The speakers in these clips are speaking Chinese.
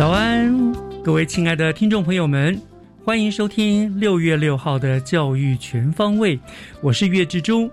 早安，各位亲爱的听众朋友们，欢迎收听六月六号的教育全方位，我是岳志忠。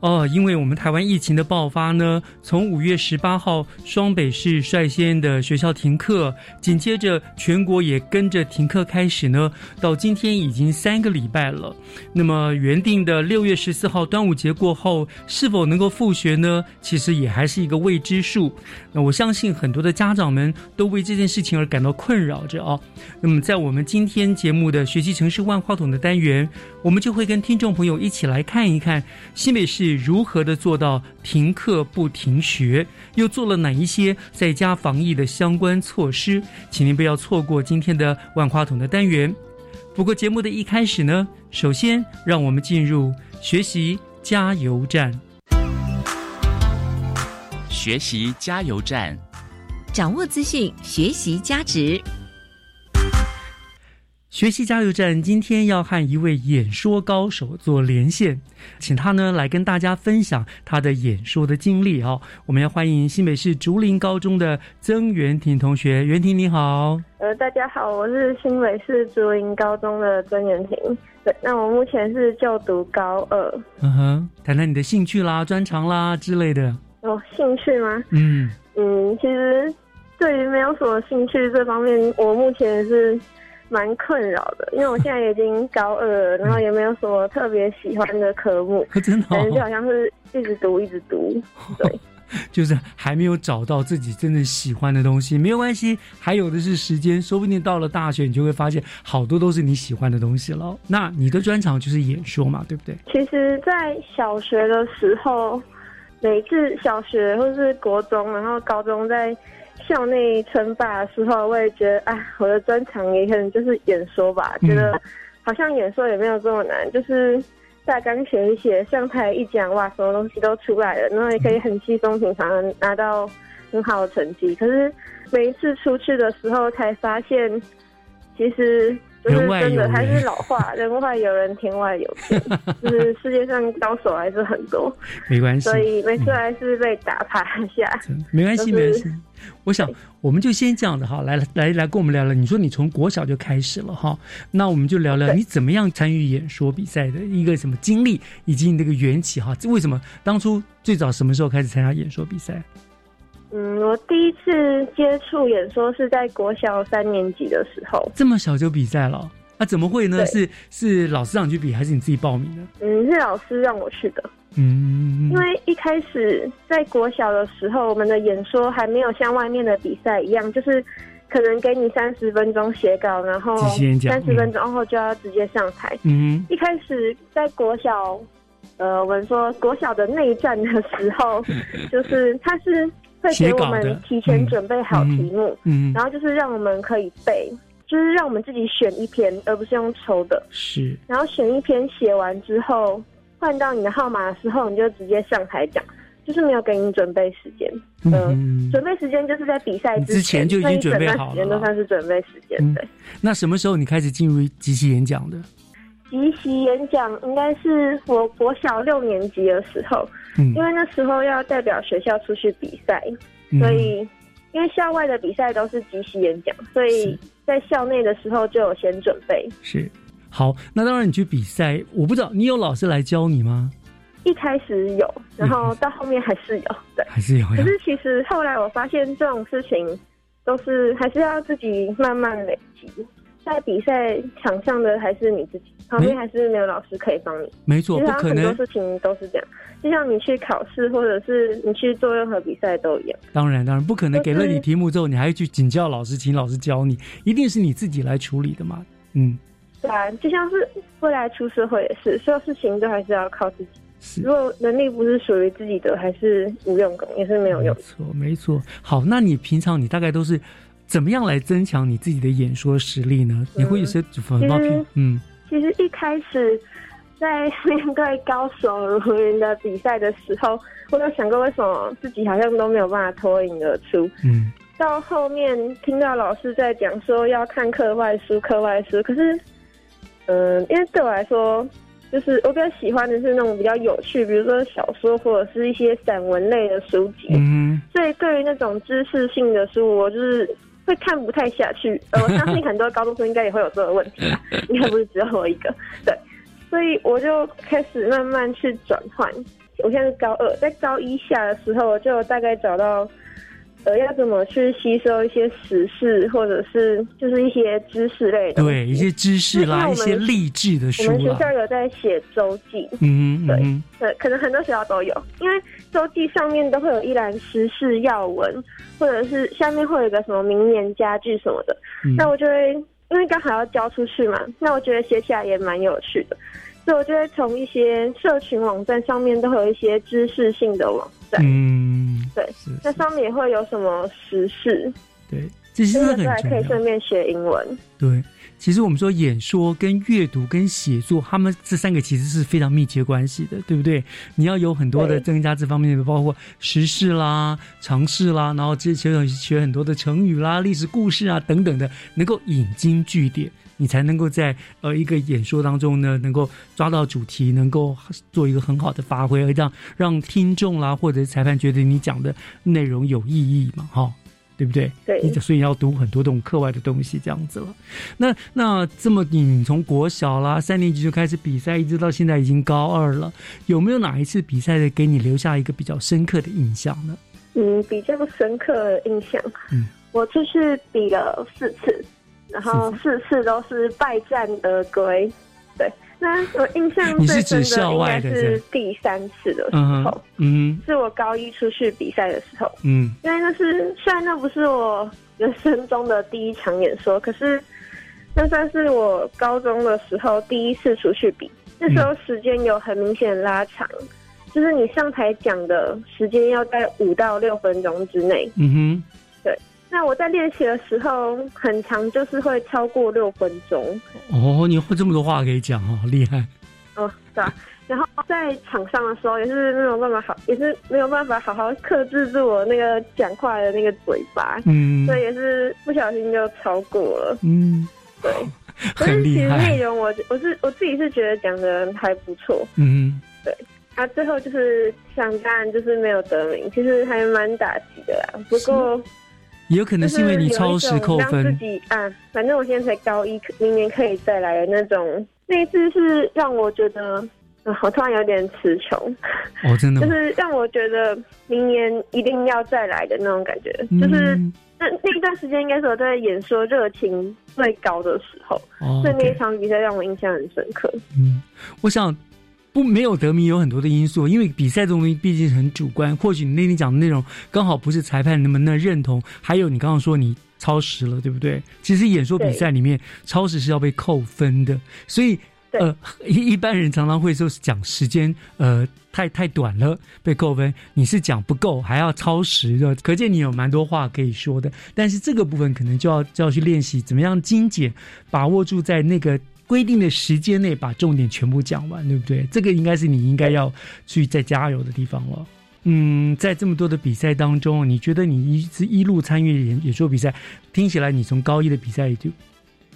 哦，因为我们台湾疫情的爆发呢，从五月十八号双北市率先的学校停课，紧接着全国也跟着停课开始呢，到今天已经三个礼拜了。那么原定的六月十四号端午节过后，是否能够复学呢？其实也还是一个未知数。那我相信很多的家长们都为这件事情而感到困扰着哦。那么在我们今天节目的学习城市万花筒的单元，我们就会跟听众朋友一起来看一看新北市如何的做到停课不停学，又做了哪一些在家防疫的相关措施。请您不要错过今天的万花筒的单元。不过节目的一开始呢，首先让我们进入学习加油站。学习加油站，掌握资讯，学习价值。学习加油站今天要和一位演说高手做连线，请他呢来跟大家分享他的演说的经历哦。我们要欢迎新北市竹林高中的曾元婷同学，元婷你好。呃，大家好，我是新北市竹林高中的曾元婷。对，那我目前是就读高二。嗯哼，谈谈你的兴趣啦、专长啦之类的。哦，兴趣吗？嗯嗯，其实对于没有什么兴趣这方面，我目前是蛮困扰的，因为我现在已经高二了，然后也没有什么特别喜欢的科目，真的、哦，感觉就好像是一直读一直读。对，就是还没有找到自己真正喜欢的东西，没有关系，还有的是时间，说不定到了大学，你就会发现好多都是你喜欢的东西了。那你的专长就是演说嘛，对不对？其实，在小学的时候，每次小学或是国中，然后高中在校内称霸的时候，我也觉得，哎，我的专长也可能就是演说吧。觉得好像演说也没有这么难，就是大纲写一写，上台一讲，哇，什么东西都出来了，然后也可以很稀松平常的拿到很好的成绩。可是每一次出去的时候，才发现，其实。就是真的，还是老话，人外有人，天外有天。就是世界上高手还是很多，没关系。所以每次还是被打趴下。没关系，没关系。我想，我们就先这样的哈，来来来，跟我们聊聊。你说你从国小就开始了哈，那我们就聊聊你怎么样参与演说比赛的一个什么经历，以及你那个缘起哈。为什么当初最早什么时候开始参加演说比赛？嗯，我第一次接触演说是在国小三年级的时候。这么小就比赛了？啊，怎么会呢？是是老师让你去比，还是你自己报名的？嗯，是老师让我去的。嗯，因为一开始在国小的时候，我们的演说还没有像外面的比赛一样，就是可能给你三十分钟写稿，然后三十分钟后就要直接上台。嗯，一开始在国小，呃，我们说国小的内战的时候，就是他是。会给我们提前准备好题目，嗯，然后就是让我们可以背，就是让我们自己选一篇，而不是用抽的。是，然后选一篇写完之后，换到你的号码的时候，你就直接上台讲，就是没有给你准备时间。嗯，准备时间就是在比赛之前就已经准备好了，时间都算是准备时间。对。那什么时候你开始进入即席演讲的？即席演讲应该是我国小六年级的时候，嗯，因为那时候要代表学校出去比赛，嗯所以因为校外的比赛都是即席演讲，所以在校内的时候就有先准备。是好。那当然，你去比赛，我不知道你有老师来教你吗？一开始有，然后到后面还是有，对。还是有？可是其实后来我发现这种事情都是还是要自己慢慢累积，在比赛场上的还是你自己，旁边还是没有老师可以帮你。没错，不可能。很多事情都是这样，就像你去考试或者是你去做任何比赛都一样。当然，当然不可能。给了你题目之后，你还去请教老师，请老师教你，一定是你自己来处理的嘛。嗯，对啊，就像是未来出社会也是，所有事情都还是要靠自己。是如果能力不是属于自己的，还是无用功，也是没有用。没错，没错。好，那你平常你大概都是怎么样来增强你自己的演说实力呢？你会有些什么嗯其实一开始在面对高手如云的比赛的时候，我有想过为什么自己好像都没有办法脱颖而出。嗯到后面听到老师在讲说要看课外书，课外书，可是，嗯、因为对我来说，就是我比较喜欢的是那种比较有趣，比如说小说或者是一些散文类的书籍。嗯所以对于那种知识性的书，我就是会看不太下去。呃，我相信很多高中生应该也会有这个问题 吧，应该不是只有我一个。对，所以我就开始慢慢去转换。我现在是高二，在高一下的时候，我就大概找到，呃，要怎么去吸收一些时事，或者是就是一些知识类的。对，一些知识啦，一些励志的我书我们学校。有在写周记，对嗯对对，可能很多学校都有，因为周记上面都会有一栏时事要闻，或者是下面会有一个什么名言佳句什么的。嗯那我就会，因为刚好要交出去嘛，那我觉得写起来也蛮有趣的，所以我就会从一些社群网站上面都会有一些知识性的网站，嗯，对是那上面也会有什么时事，对，这些这真的很重要个时候还可以顺。便学英文。对，其实我们说演说、跟阅读、跟写作，他们这三个其实是非常密切关系的，对不对？你要有很多的增加这方面的，包括时事啦、常识啦，然后这些学很多的成语啦、历史故事啊等等的，能够引经据典。你才能够在呃一个演说当中呢，能够抓到主题，能够做一个很好的发挥，而让让听众啦或者裁判觉得你讲的内容有意义嘛，哈、对不对？对你所以要读很多这种课外的东西，这样子了。那那这么你从国小啦三年级就开始比赛，一直到现在已经高二了，有没有哪一次比赛的给你留下一个比较深刻的印象呢？嗯，比较深刻的印象，嗯，我就是比了四次，然后四次都是败战而归。对，那我印象最深的应该是是？第三次的时候，嗯是我高一出去比赛的时候，嗯。因为那是虽然那不是我人生中的第一场演说，可是那算是我高中的时候第一次出去比。那时候时间有很明显拉长，就是你上台讲的时间要在五到六分钟之内。嗯那我在练习的时候，很长就是会超过六分钟。哦，你会这么多话可以讲哦，厉害。哦，对啊。然后在场上的时候，也是没有办法好，也是没有办法好好克制住我那个讲话的那个嘴巴，嗯所以也是不小心就超过了。嗯，对，可是很厉其实内。容我我是我自己是觉得讲的还不错。嗯对啊，最后就是想当然就是没有得名，其实还蛮打击的啦。不过也有可能是因为你超时种扣让自。己啊，反正我现在才高一，明年可以再来的那种。那一次是让我觉得，啊，我突然有点词穷，哦，真的？就是让我觉得明年一定要再来的那种感觉。就是嗯那那一段时间应该是我在演说热情最高的时候，哦所以那一场比赛让我印象很深刻。嗯，我想不没有得名有很多的因素，因为比赛这种东西毕竟很主观。或许你那天讲的内容刚好不是裁判能不能认同，还有你刚刚说你超时了，对不对？其实演说比赛里面超时是要被扣分的，所以。呃，一 一般人常常会说讲时间呃太太短了被扣分，你是讲不够还要超时的，可见你有蛮多话可以说的。但是这个部分可能就要就要去练习怎么样精简，把握住在那个规定的时间内把重点全部讲完，对不对？这个应该是你应该要去再加油的地方了。嗯，在这么多的比赛当中，你觉得你一直一路参与演演说比赛，听起来你从高一的比赛就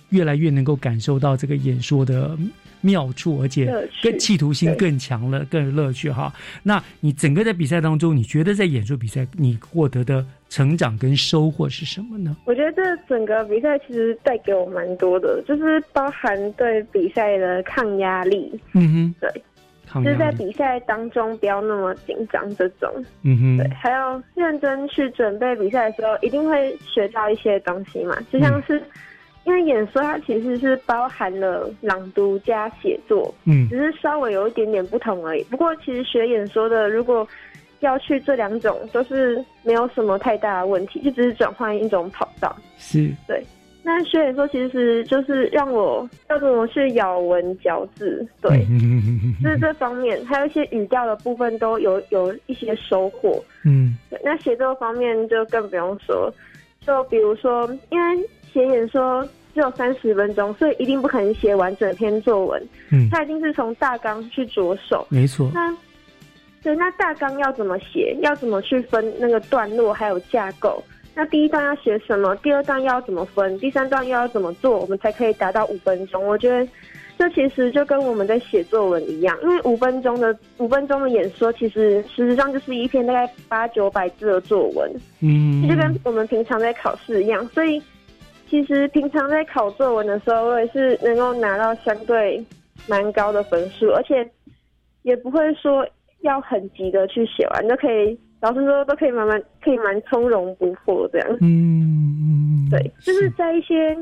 越来越能够感受到这个演说的妙处，而且乐趣更企图心更强了，更有乐趣哈。那你整个在比赛当中，你觉得在演出比赛你获得的成长跟收获是什么呢？我觉得这整个比赛其实带给我蛮多的，就是包含对比赛的抗压力，嗯哼，对，就是在比赛当中不要那么紧张这种，嗯哼，对还要认真去准备比赛的时候，一定会学到一些东西嘛，就像是。因为演说它其实是包含了朗读加写作，嗯。只是稍微有一点点不同而已。不过其实学演说的，如果要去这两种，都是没有什么太大的问题，就只是转换一种跑道。是，对。那学演说其实就是让我要怎么去咬文嚼字，对，嗯。就是这方面，还有一些语调的部分都有有一些收获。嗯。对，那写作方面就更不用说，就比如说，因为写演说只有三十分钟，所以一定不可能写完整篇作文，嗯，他一定是从大纲去着手。没错，那对，那大纲要怎么写？要怎么去分那个段落还有架构？那第一段要写什么？第二段又要怎么分？第三段又要怎么做？我们才可以达到五分钟？我觉得这其实就跟我们在写作文一样，因为五分钟的五分钟的演说，其实事实上就是一篇大概八九百字的作文，嗯，就跟我们平常在考试一样。所以其实平常在考作文的时候，我也是能够拿到相对蛮高的分数，而且也不会说要很急的去写完，都可以。老师说都可以慢慢，可以蛮从容不迫这样。嗯嗯，对，就是在一些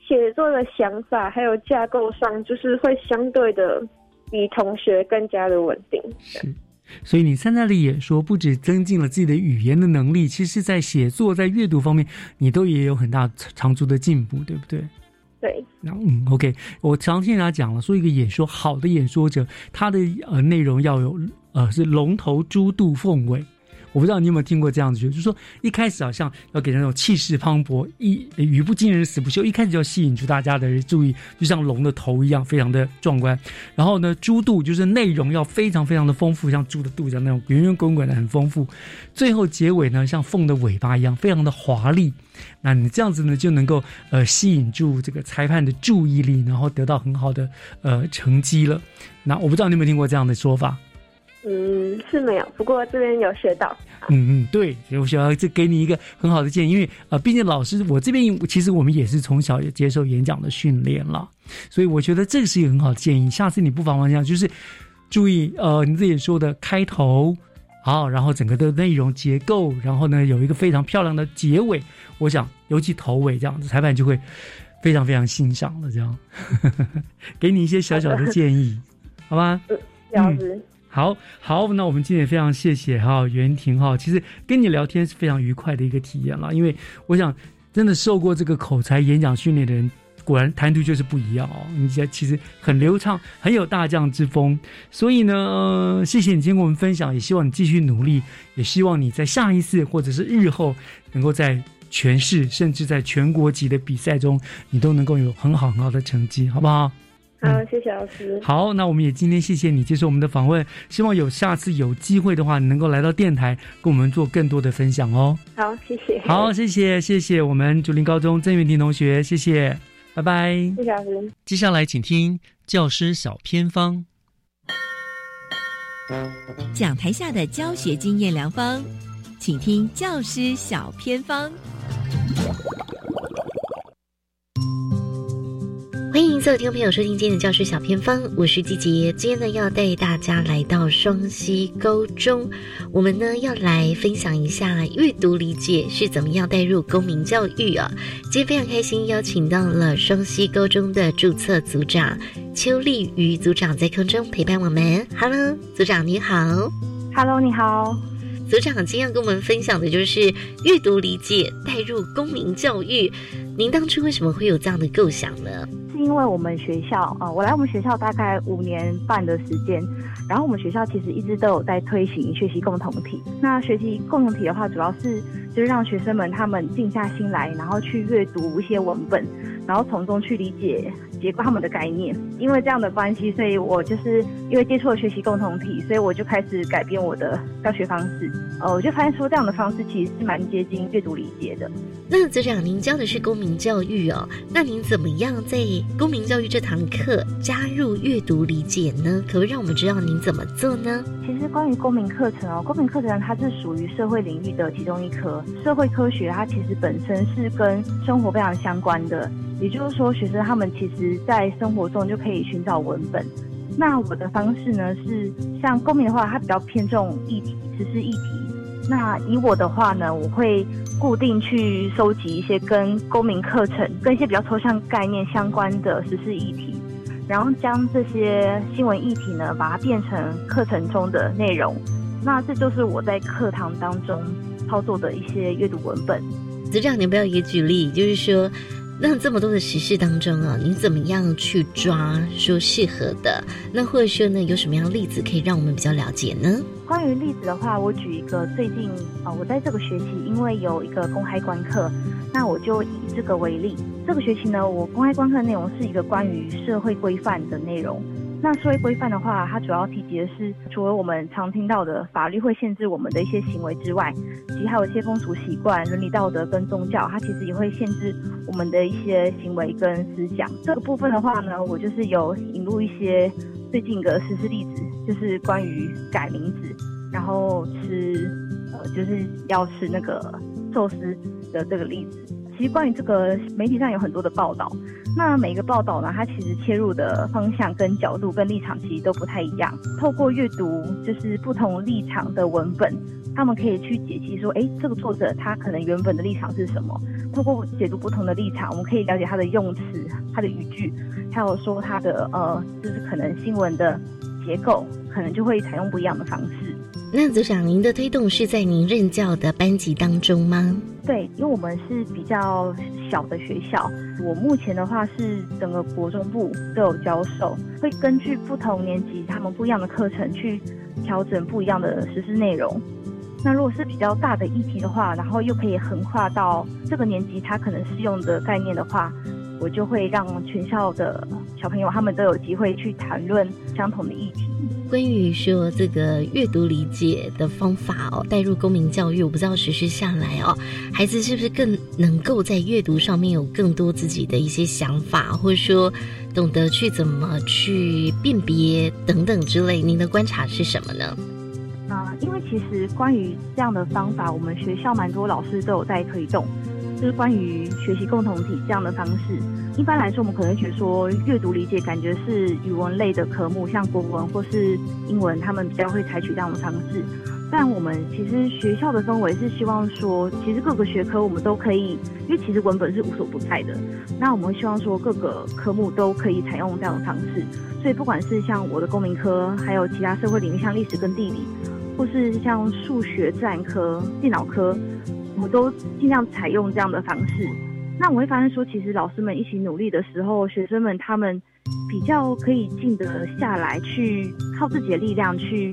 写作的想法还有架构上，就是会相对的比同学更加的稳定。是。所以你参加的演说，不止增进了自己的语言的能力，其实在写作、在阅读方面，你都也有很大长足的进步，对不对？对，那嗯，OK，我常听人家讲了，说一个演说好的演说者，他的呃内容要有呃是龙头猪肚凤尾。我不知道你有没有听过这样子，就是说一开始好像要给人那种气势磅礴，一语不惊人死不休，一开始就要吸引住大家的注意，就像龙的头一样，非常的壮观。然后呢，猪肚就是内容要非常非常的丰富，像猪的肚子那种圆圆滚滚的很丰富。最后结尾呢，像凤的尾巴一样，非常的华丽。那你这样子呢，就能够呃吸引住这个裁判的注意力，然后得到很好的呃成绩了。那我不知道你有没有听过这样的说法？嗯，是没有，不过这边有学到。嗯嗯，对，所以我想要这给你一个很好的建议，因为呃，毕竟老师我这边其实我们也是从小也接受演讲的训练了，所以我觉得这个是一个很好的建议。下次你不妨这样，就是注意呃你自己说的开头。好，然后整个的内容结构，然后呢有一个非常漂亮的结尾，我想尤其头尾这样子，裁判就会非常非常欣赏了。这样，给你一些小小的建议，好吧？了解。好好，那我们今天也非常谢谢哈袁婷哈，其实跟你聊天是非常愉快的一个体验了，因为我想真的受过这个口才演讲训练的人，果然谈吐就是不一样哦，你这其实很流畅，很有大将之风，所以呢，谢谢你今天跟我们分享，也希望你继续努力，也希望你在下一次或者是日后能够在全市甚至在全国级的比赛中，你都能够有很好很好的成绩，好不好？好，谢谢老师。好，那我们也今天谢谢你接受我们的访问，希望有下次有机会的话，你能够来到电台跟我们做更多的分享哦。好，谢谢。好，谢谢谢谢我们竹林高中曾元婷同学，谢谢，拜拜。谢谢老师。接下来请听教师小偏方，讲台下的教学经验良方，请听教师小偏方。迎所有听众朋友收听今天的教师小偏方，我是季杰。今天呢要带大家来到双溪高中，我们呢要来分享一下阅读理解是怎么样带入公民教育啊。今天非常开心邀请到了双溪高中的注册组长邱丽瑜组长在空中陪伴我们。Hello，组长你好。Hello，你好。组长今天要跟我们分享的就是阅读理解带入公民教育。您当初为什么会有这样的构想呢？因为我们学校啊、呃，我来我们学校大概五年半的时间，然后我们学校其实一直都有在推行学习共同体。那学习共同体的话，主要是就是让学生们他们静下心来，然后去阅读一些文本，然后从中去理解解构他们的概念。因为这样的关系，所以我就是因为接触了学习共同体，所以我就开始改变我的教学方式。呃，我就发现说这样的方式其实是蛮接近阅读理解的。那组长，您教的是公民教育哦，那您怎么样在公民教育这堂课加入阅读理解呢？可不可以让我们知道您怎么做呢？其实关于公民课程哦，公民课程它是属于社会领域的其中一科。社会科学它其实本身是跟生活非常相关的，也就是说，学生他们其实在生活中就可以寻找文本。那我的方式呢是，像公民的话，它比较偏重议题，实施议题。那以我的话呢，我会固定去收集一些跟公民课程、跟一些比较抽象概念相关的实施议题，然后将这些新闻议题呢，把它变成课程中的内容。那这就是我在课堂当中操作的一些阅读文本。组长，你不要也举例，就是说，那这么多的时事当中啊，你怎么样去抓说适合的？那或者说呢，有什么样的例子可以让我们比较了解呢？关于例子的话，我举一个最近啊，我在这个学期因为有一个公开观课，那我就以这个为例。这个学期呢，我公开观课内容是一个关于社会规范的内容。那社会规范的话，它主要提及的是，除了我们常听到的法律会限制我们的一些行为之外，其实还有一些风俗习惯、伦理道德跟宗教，它其实也会限制我们的一些行为跟思想。这个部分的话呢，我就是有引入一些最近的实施例子，就是关于改名字，然后吃呃就是要吃那个寿司的这个例子。其实关于这个媒体上有很多的报道，那每个报道呢，它其实切入的方向跟角度跟立场其实都不太一样。透过阅读就是不同立场的文本，他们可以去解析说，哎，这个作者他可能原本的立场是什么？透过解读不同的立场，我们可以了解他的用词、他的语句，还有说他的呃，就是可能新闻的结构，可能就会采用不一样的方式。那组长，您的推动是在您任教的班级当中吗？对，因为我们是比较小的学校，我目前的话是整个国中部都有教授，会根据不同年级他们不一样的课程去调整不一样的实施内容。那如果是比较大的议题的话，然后又可以横跨到这个年级他可能适用的概念的话，我就会让全校的小朋友他们都有机会去谈论相同的议题。关于说这个阅读理解的方法哦，带入公民教育，我不知道实施下来哦，孩子是不是更能够在阅读上面有更多自己的一些想法，或者说懂得去怎么去辨别等等之类？您的观察是什么呢？啊，因为其实关于这样的方法，我们学校蛮多老师都有在推动。就是关于学习共同体这样的方式，一般来说，我们可能觉得说阅读理解感觉是语文类的科目，像国文或是英文，他们比较会采取这样的方式。但我们其实学校的氛围是希望说，其实各个学科我们都可以，因为其实文本是无所不在的。那我们希望说各个科目都可以采用这样的方式。所以不管是像我的公民科，还有其他社会领域，像历史跟地理，或是像数学、自然科、电脑科。我都尽量采用这样的方式。那我会发现说，其实老师们一起努力的时候，学生们他们比较可以静得下来，去靠自己的力量去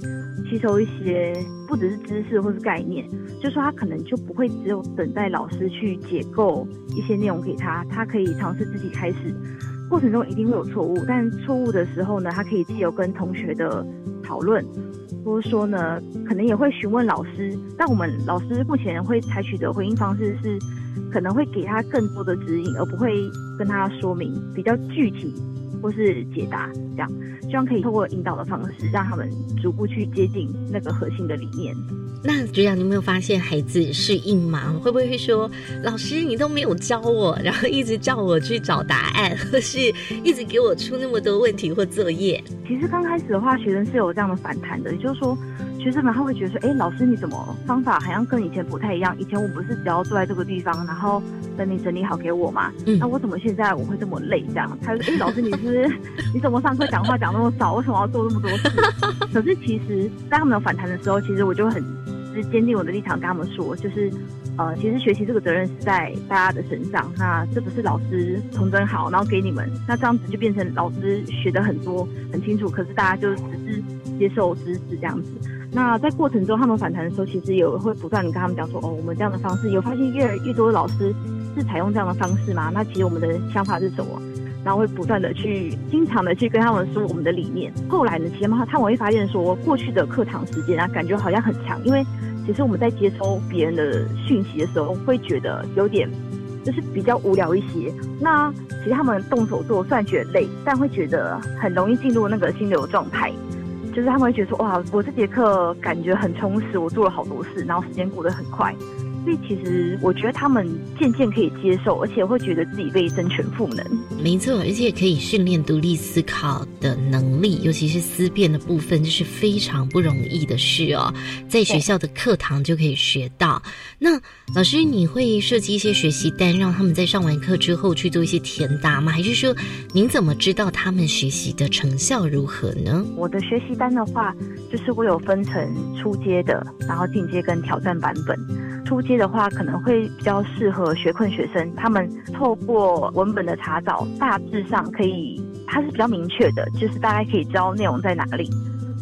吸收一些不只是知识或是概念。就说他可能就不会只有等待老师去解构一些内容给他，他可以尝试自己开始。过程中一定会有错误，但错误的时候呢，他可以自由跟同学的讨论。或者说呢，可能也会询问老师，但我们老师目前会采取的回应方式是，可能会给他更多的指引，而不会跟他说明比较具体或是解答这样，希望可以透过引导的方式，让他们逐步去接近那个核心的理念。那局长，你有没有发现孩子适应吗？会不会会说，老师你都没有教我，然后一直叫我去找答案，或是一直给我出那么多问题或作业？其实刚开始的话，学生是有这样的反弹的，也就是说，学生们他会觉得说，哎，老师你怎么方法好像跟以前不太一样？以前我不是只要坐在这个地方，然后等你整理好给我嘛？那我怎么现在我会这么累？这样，他说，哎，老师你是你怎么上课讲话讲那么少？为什么要做那么多事？可是其实在他们有反弹的时候，其实我就很。坚定我的立场，跟他们说，就是，呃，其实学习这个责任是在大家的身上。那这不是老师从真好，然后给你们，那这样子就变成老师学的很多很清楚，可是大家就只是接受知识这样子。那在过程中他们反弹的时候，其实也会不断的跟他们讲说，哦，我们这样的方式有发现越来越多的老师是采用这样的方式吗？那其实我们的想法是什么？然后会不断的去经常的去跟他们说我们的理念。后来呢，其实他们会发现说，过去的课堂时间啊，感觉好像很长，因为其实我们在接收别人的讯息的时候，会觉得有点就是比较无聊一些。那其实他们动手做，虽然觉得累，但会觉得很容易进入那个心流状态。就是他们会觉得说，哇，我这节课感觉很充实，我做了好多事，然后时间过得很快。所以其实我觉得他们渐渐可以接受，而且会觉得自己被争权赋能。没错，而且可以训练独立思考的能力，尤其是思辨的部分，这是非常不容易的事哦。在学校的课堂就可以学到。那老师，你会设计一些学习单，让他们在上完课之后去做一些填答吗？还是说，您怎么知道他们学习的成效如何呢？我的学习单的话，就是我有分成初阶的，然后进阶跟挑战版本。初阶的话，可能会比较适合学困学生，他们透过文本的查找，大致上可以，它是比较明确的，就是大概可以知道内容在哪里。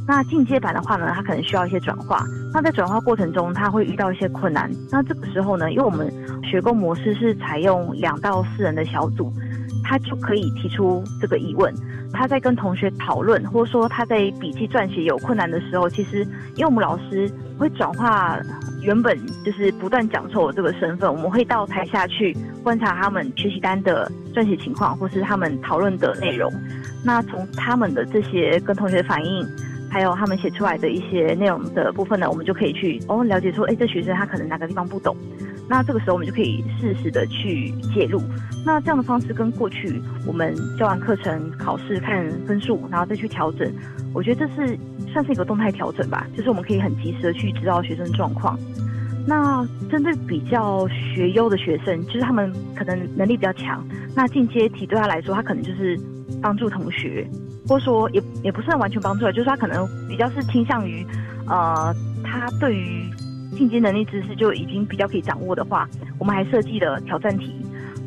那进阶版的话呢，它可能需要一些转化。那在转化过程中，它会遇到一些困难。那这个时候呢，因为我们学工模式是采用两到四人的小组，他就可以提出这个疑问。他在跟同学讨论，或者说他在笔记撰写有困难的时候，其实因为我们老师会转化。原本就是不断讲错我这个身份，我们会到台下去观察他们学习单的撰写情况，或是他们讨论的内容。那从他们的这些跟同学反映，还有他们写出来的一些内容的部分呢，我们就可以去哦了解说，哎，这学生他可能哪个地方不懂。那这个时候我们就可以适时的去介入。那这样的方式跟过去我们教完课程、考试看分数，然后再去调整，我觉得这是。算是一个动态调整吧，就是我们可以很及时的去知道学生状况。那针对比较学优的学生，就是他们可能能力比较强，那进阶题对他来说，他可能就是帮助同学，或者说也也不算完全帮助，就是他可能比较是倾向于，呃，他对于进阶能力知识就已经比较可以掌握的话，我们还设计了挑战题。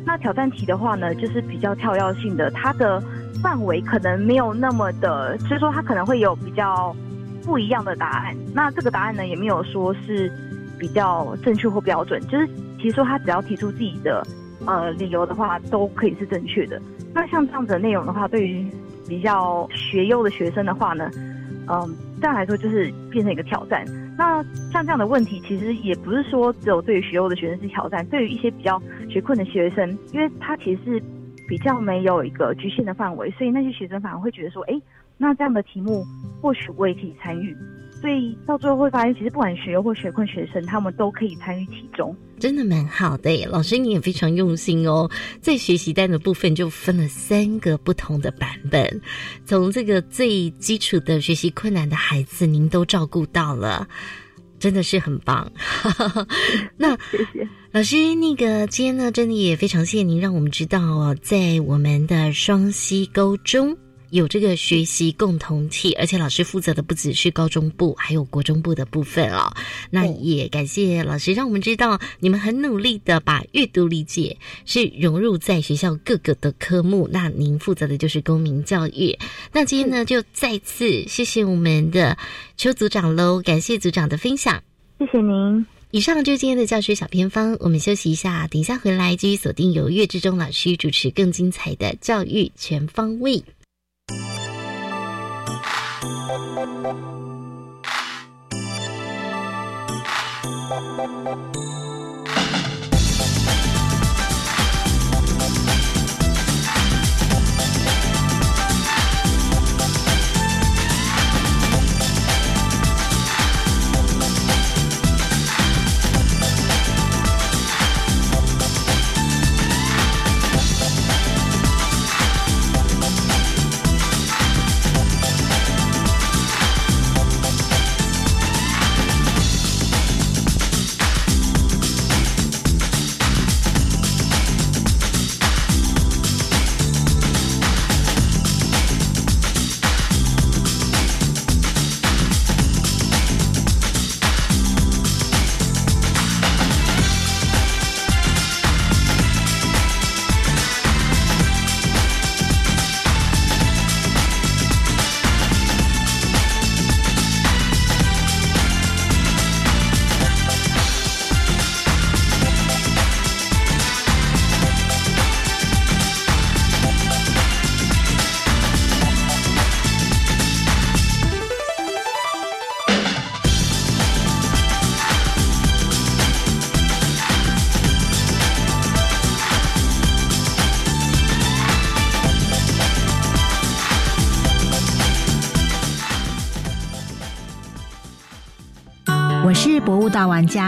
那挑战题的话呢，就是比较跳跃性的，它的。范围可能没有那么的，所以说它可能会有比较不一样的答案。那这个答案呢，也没有说是比较正确或标准，就是其实说他只要提出自己的呃理由的话，都可以是正确的。那像这样子的内容的话，对于比较学优的学生的话呢，嗯，这样来说就是变成一个挑战。那像这样的问题，其实也不是说只有对于学优的学生是挑战，对于一些比较学困的学生，因为他其实是。比较没有一个局限的范围，所以那些学生反而会觉得说，哎，那这样的题目或许我也可以参与。所以到最后会发现，其实不管学优或学困学生，他们都可以参与其中。真的蛮好的，老师你也非常用心哦。在学习单的部分就分了三个不同的版本，从这个最基础的学习困难的孩子，您都照顾到了。真的是很棒，那谢谢老师。那个今天呢，真的也非常谢谢您，让我们知道哦，在我们的双溪沟中。有这个学习共同体，而且老师负责的不只是高中部，还有国中部的部分哦。那也感谢老师，让我们知道你们很努力的把阅读理解是融入在学校各个的科目。那您负责的就是公民教育。那今天呢，就再次谢谢我们的邱组长喽，感谢组长的分享，谢谢您。以上就是今天的教学小偏方，我们休息一下，等一下回来继续锁定由岳志忠老师主持更精彩的教育全方位。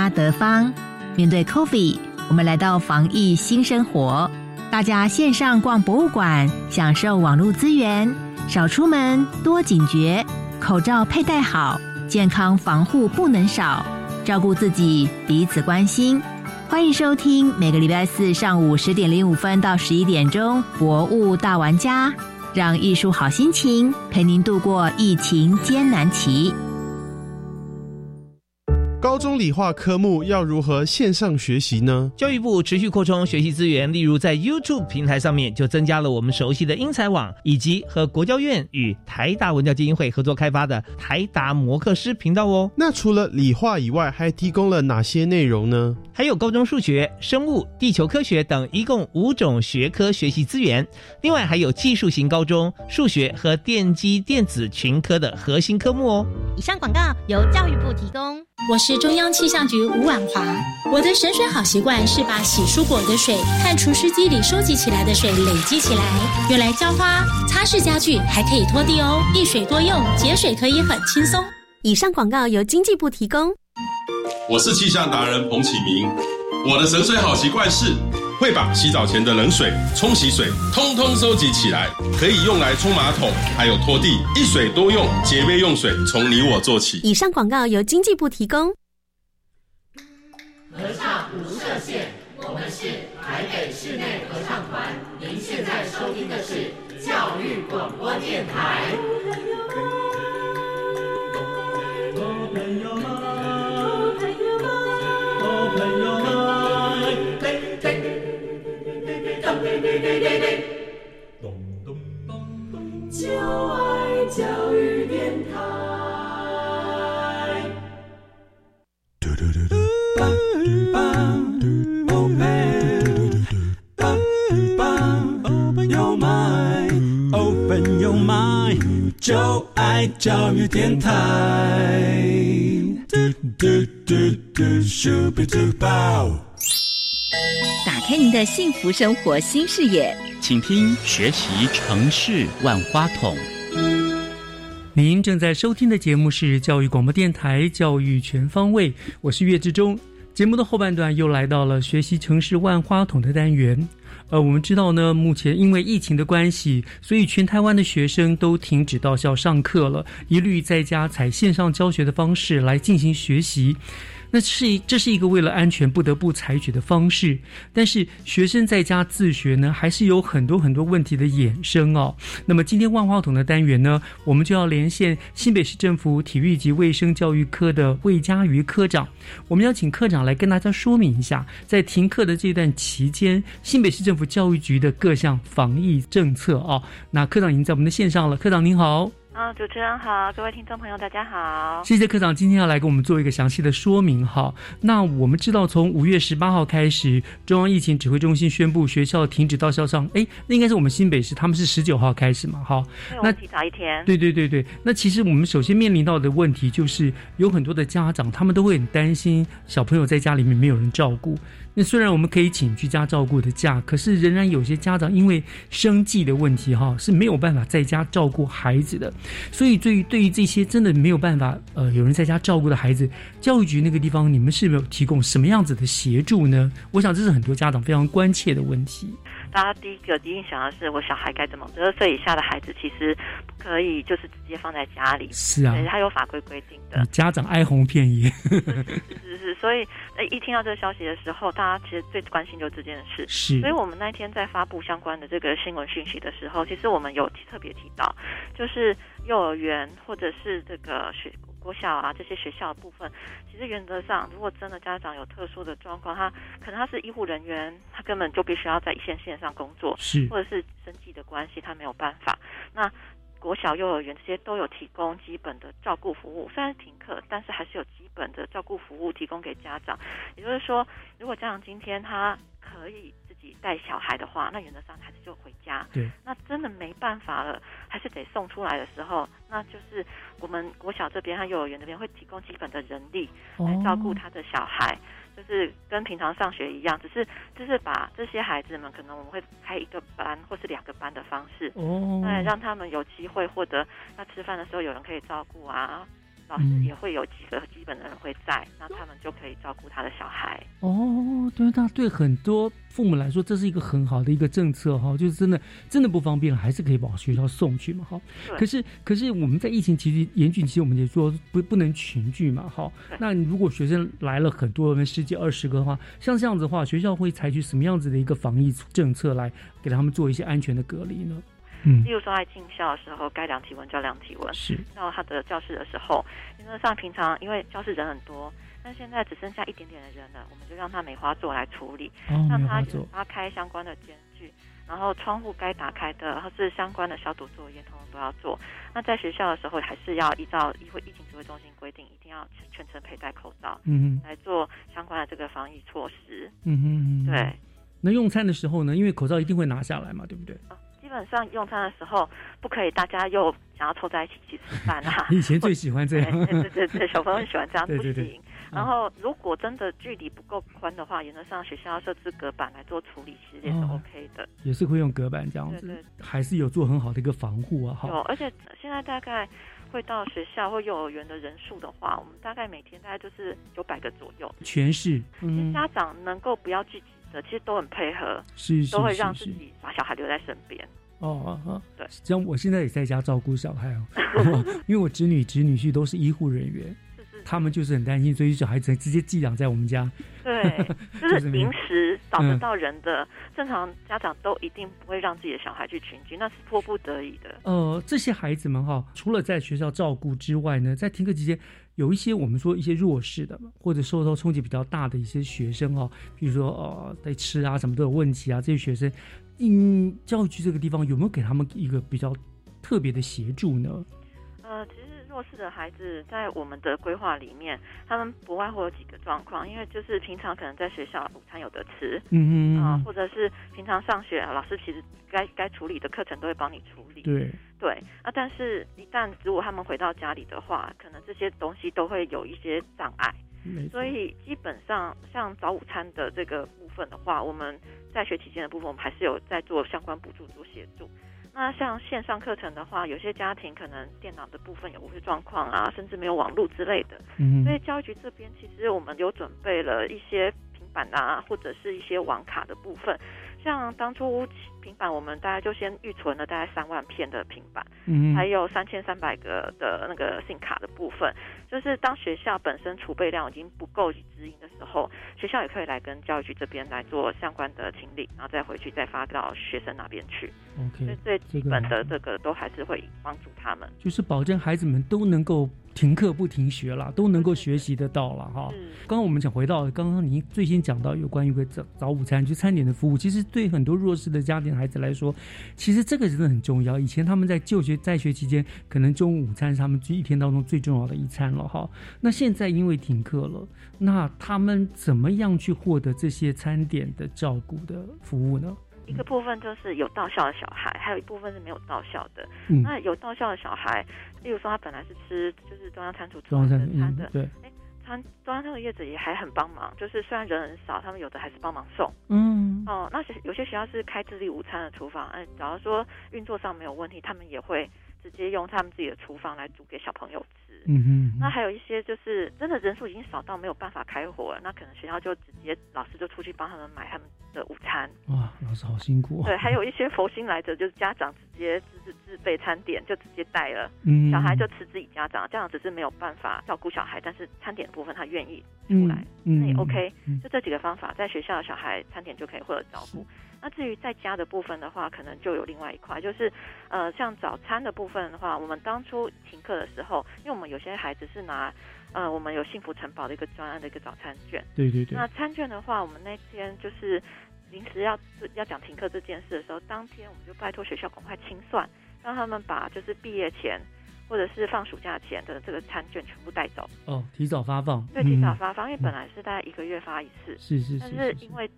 阿德芳。面对 Coffee，我们来到防疫新生活，大家线上逛博物馆，享受网络资源，少出门，多警觉，口罩佩戴好，健康防护不能少，照顾自己，彼此关心。欢迎收听每个礼拜四上午十点零五分到十一点钟《博物大玩家》，让艺术好心情陪您度过疫情艰难期。高中理化科目要如何线上学习呢？教育部持续扩充学习资源，例如在 YouTube 平台上面就增加了我们熟悉的英才网，以及和国教院与台达文教基金会合作开发的台达摩克师频道哦。那除了理化以外，还提供了哪些内容呢？还有高中数学、生物、地球科学等一共五种学科学习资源，另外还有技术型高中数学和电机电子群科的核心科目哦。以上广告由教育部提供。我是中央气象局吴婉华。我的省水好习惯是把洗蔬果的水和除湿机里收集起来的水累积起来，用来浇花、擦拭家具，还可以拖地哦。一水多用，节水可以很轻松。以上广告由经济部提供。我是气象达人彭启明。我的省水好习惯是。会把洗澡前的冷水、冲洗水通通收集起来，可以用来冲马桶，还有拖地，一水多用，节约用水，从你我做起。以上广告由经济部提供。合唱无设限，我们是台北室内合唱团。您现在收听的是教育广播电台。就爱教育电台。Open your mind, open your mind，就爱教育电台。打开您的幸福生活新视野。请听学习城市万花筒。您正在收听的节目是教育广播电台《教育全方位》，我是岳志忠。节目的后半段又来到了学习城市万花筒的单元。呃，我们知道呢，目前因为疫情的关系，所以全台湾的学生都停止到校上课了，一律在家采线上教学的方式来进行学习。那是这是一个为了安全不得不采取的方式，但是学生在家自学呢，还是有很多很多问题的衍生哦。那么今天万花筒的单元呢，我们就要连线新北市政府体育及卫生教育科的魏佳瑜科长，我们要请科长来跟大家说明一下，在停课的这段期间，新北市政府教育局的各项防疫政策哦。那科长已经在我们的线上了，科长您好。啊，主持人好，各位听众朋友，大家好。谢谢科长今天要来给我们做一个详细的说明哈。那我们知道，从五月十八号开始，中央疫情指挥中心宣布学校停止到校上。哎，那应该是我们新北市，他们是十九号开始嘛？哈，那提早一天。对对对对。那其实我们首先面临到的问题就是，有很多的家长，他们都会很担心小朋友在家里面没有人照顾。那虽然我们可以请居家照顾的假，可是仍然有些家长因为生计的问题哈是没有办法在家照顾孩子的，所以对于对于这些真的没有办法呃有人在家照顾的孩子，教育局那个地方你们是没有提供什么样子的协助呢？我想这是很多家长非常关切的问题。大家第一个第一印象的是，我小孩该怎么？十二岁以下的孩子其实不可以就是直接放在家里，是啊，他有法规规定的。家长哀鸿遍野，是是是，所以一听到这个消息的时候，大家其实最关心就是这件事。是，所以我们那天在发布相关的这个新闻讯息的时候，其实我们有特别提到，就是幼儿园或者是这个学。国小啊，这些学校的部分，其实原则上，如果真的家长有特殊的状况，他可能他是医护人员，他根本就必须要在一线线上工作，是，或者是生计的关系，他没有办法。那国小、幼儿园这些都有提供基本的照顾服务，虽然停课，但是还是有基本的照顾服务提供给家长。也就是说，如果家长今天他可以自己。带小孩的话，那原则上孩子就回家。对，那真的没办法了，还是得送出来的时候，那就是我们国小这边和幼儿园这边会提供基本的人力来照顾他的小孩，就是跟平常上学一样，只是就是把这些孩子们，可能我们会开一个班或是两个班的方式，哦，对，让他们有机会获得，那吃饭的时候有人可以照顾啊。老师也会有几个基本的人会在，那他们就可以照顾他的小孩。哦，对，那对很多父母来说，这是一个很好的一个政策哈，就是真的真的不方便了，还是可以往学校送去嘛哈。可是可是我们在疫情期间严峻期，我们也说不不能群聚嘛哈。那如果学生来了很多人十几二十个的话，像这样子的话，学校会采取什么样子的一个防疫政策来给他们做一些安全的隔离呢？嗯，例如说在进校的时候，该量体温就要量体温。是到他的教室的时候，原则上平常因为教室人很多，但现在只剩下一点点的人了，我们就让他梅花座来处理，让他拉开相关的间距，然后窗户该打开的，或是相关的消毒作业，通通都要做。那在学校的时候，还是要依照医会疫情指挥中心规定，一定要全程佩戴口罩，嗯，来做相关的这个防疫措施。嗯哼，对。那用餐的时候呢？因为口罩一定会拿下来嘛，对不对？基本上用餐的时候不可以，大家又想要凑在一起一起吃饭啊。以前最喜欢这样，对对对，小朋友喜欢这样，不行。然后如果真的距离不够宽的话，原则上学校要设置隔板来做处理，其实也是 OK 的。也是会用隔板这样子，还是有做很好的一个防护啊。有，而且现在大概会到学校或幼儿园的人数的话，我们大概每天大概就是九百个左右。全市，嗯，家长能够不要聚集的，其实都很配合，是都会让自己把小孩留在身边。哦哦哦，对，像我现在也在家照顾小孩哦，因为我侄女、侄女婿都是医护人员，他们就是很担心，所以小孩子直接寄养在我们家。对，就是临时找得到人的，正常家长都一定不会让自己的小孩去群居，那是迫不得已的。呃，这些孩子们哈，除了在学校照顾之外呢，在停课期间，有一些我们说一些弱势的，或者受到冲击比较大的一些学生哦，比如说呃，在吃啊什么都有问题啊，这些学生。嗯，教育局这个地方有没有给他们一个比较特别的协助呢？呃，其实弱势的孩子在我们的规划里面，他们不外乎有几个状况，因为就是平常可能在学校午餐有得吃，嗯嗯啊，或者是平常上学老师其实该该处理的课程都会帮你处理，对对啊，但是一旦如果他们回到家里的话，可能这些东西都会有一些障碍。所以基本上，像早午餐的这个部分的话，我们在学期间的部分，我们还是有在做相关补助、做协助。那像线上课程的话，有些家庭可能电脑的部分有误事状况啊，甚至没有网络之类的。嗯。所以教育局这边其实我们有准备了一些平板啊，或者是一些网卡的部分。像当初平板，我们大概就先预存了大概三万片的平板，嗯，还有三千三百个的那个信卡的部分。就是当学校本身储备量已经不够指引的时候，学校也可以来跟教育局这边来做相关的清理，然后再回去再发到学生那边去。OK，最基本的这个都还是会帮助他们，就是保证孩子们都能够停课不停学了，都能够学习得到了哈。刚刚我们想回到刚刚您最先讲到有关于个早早午餐就餐点的服务，其实对很多弱势的家庭孩子来说，其实这个真的很重要。以前他们在就学在学期间，可能中午午餐是他们这一天当中最重要的一餐了。哈，那现在因为停课了，那他们怎么样去获得这些餐点的照顾的服务呢？一个部分就是有到校的小孩，还有一部分是没有到校的。嗯，那有到校的小孩，例如说他本来是吃就是中央餐厨中央餐的，对，哎，餐中央餐的业者也还很帮忙，就是虽然人很少，他们有的还是帮忙送。嗯，哦，那有些学校是开自立午餐的厨房，哎，假如说运作上没有问题，他们也会直接用他们自己的厨房来煮给小朋友吃。嗯哼，那还有一些就是真的人数已经少到没有办法开火了，那可能学校就直接老师就出去帮他们买他们的午餐。哇，老师好辛苦啊。对，还有一些佛心来者，就是家长直接自自自备餐点就直接带了，嗯，小孩就吃自己家长，家长只是没有办法照顾小孩，但是餐点的部分他愿意出来，那也 OK。就这几个方法，在学校的小孩餐点就可以获得照顾。那至于在家的部分的话，可能就有另外一块，就是呃，像早餐的部分的话，我们当初停课的时候，因为我们有些孩子是拿呃，我们有幸福城堡的一个专案的一个早餐券，对对对。那餐券的话，我们那天就是临时要要讲停课这件事的时候，当天我们就拜托学校赶快清算，让他们把就是毕业前或者是放暑假前的这个餐券全部带走。哦，提早发放。对，提早发放，因为本来是大概一个月发一次，是是是，但是因为。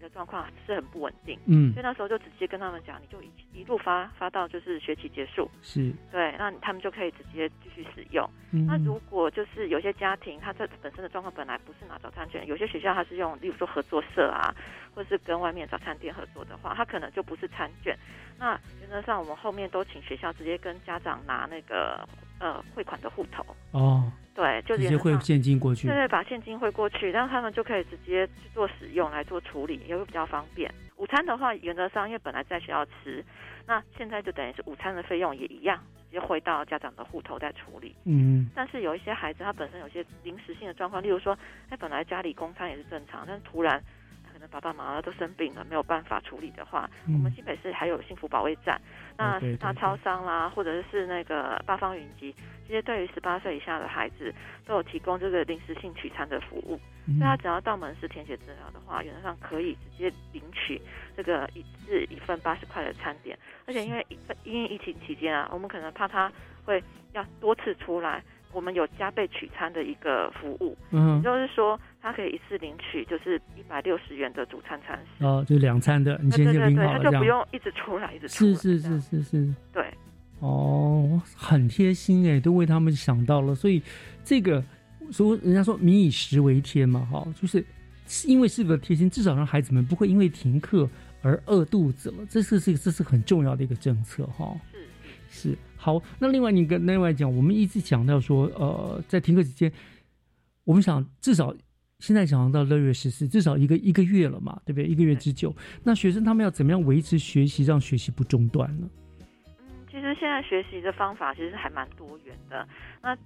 的状况是很不稳定，嗯，所以那时候就直接跟他们讲，你就一一路发发到就是学期结束，是对，那他们就可以直接继续使用。嗯、那如果就是有些家庭，他这本身的状况本来不是拿早餐券，有些学校他是用，例如说合作社啊，或是跟外面早餐店合作的话，他可能就不是餐券。那原则上我们后面都请学校直接跟家长拿那个呃汇款的户头。哦，对，就直接汇现金过去。对对，把现金汇过去，让他们就可以直接去做使用来做处理，也会比较方便。午餐的话，原则上因为本来在学校吃，那现在就等于是午餐的费用也一样，直接汇到家长的户头再处理。嗯。但是有一些孩子，他本身有些临时性的状况，例如说，他本来家里供餐也是正常，但是突然。爸爸妈妈都生病了，没有办法处理的话，我们新北市还有幸福保卫战，那大超商啦，或者是那个八方云集，这些对于十八岁以下的孩子都有提供这个临时性取餐的服务。所以他只要到门市填写资料的话，原则上可以直接领取这个一次一份八十块的餐点。而且因为因为疫情期间啊，我们可能怕他会要多次出来。我们有加倍取餐的一个服务，嗯，就是说他可以一次领取就是一百六十元的主餐餐食，哦，就两餐的，你先就领好了，他就不用一直出来，一直出来，是是是是是，对，哦，很贴心哎，都为他们想到了，所以这个说人家说民以食为天嘛，哈，就是因为是个贴心，至少让孩子们不会因为停课而饿肚子了，这是是这是很重要的一个政策哈，是是。好，那另外你跟另外讲，我们一直讲到说，呃，在停课期间，我们想至少现在讲到六月十四，至少一个一个月了嘛，对不对？一个月之久，那学生他们要怎么样维持学习，让学习不中断呢？嗯，其实现在学习的方法其实还蛮多元的，那。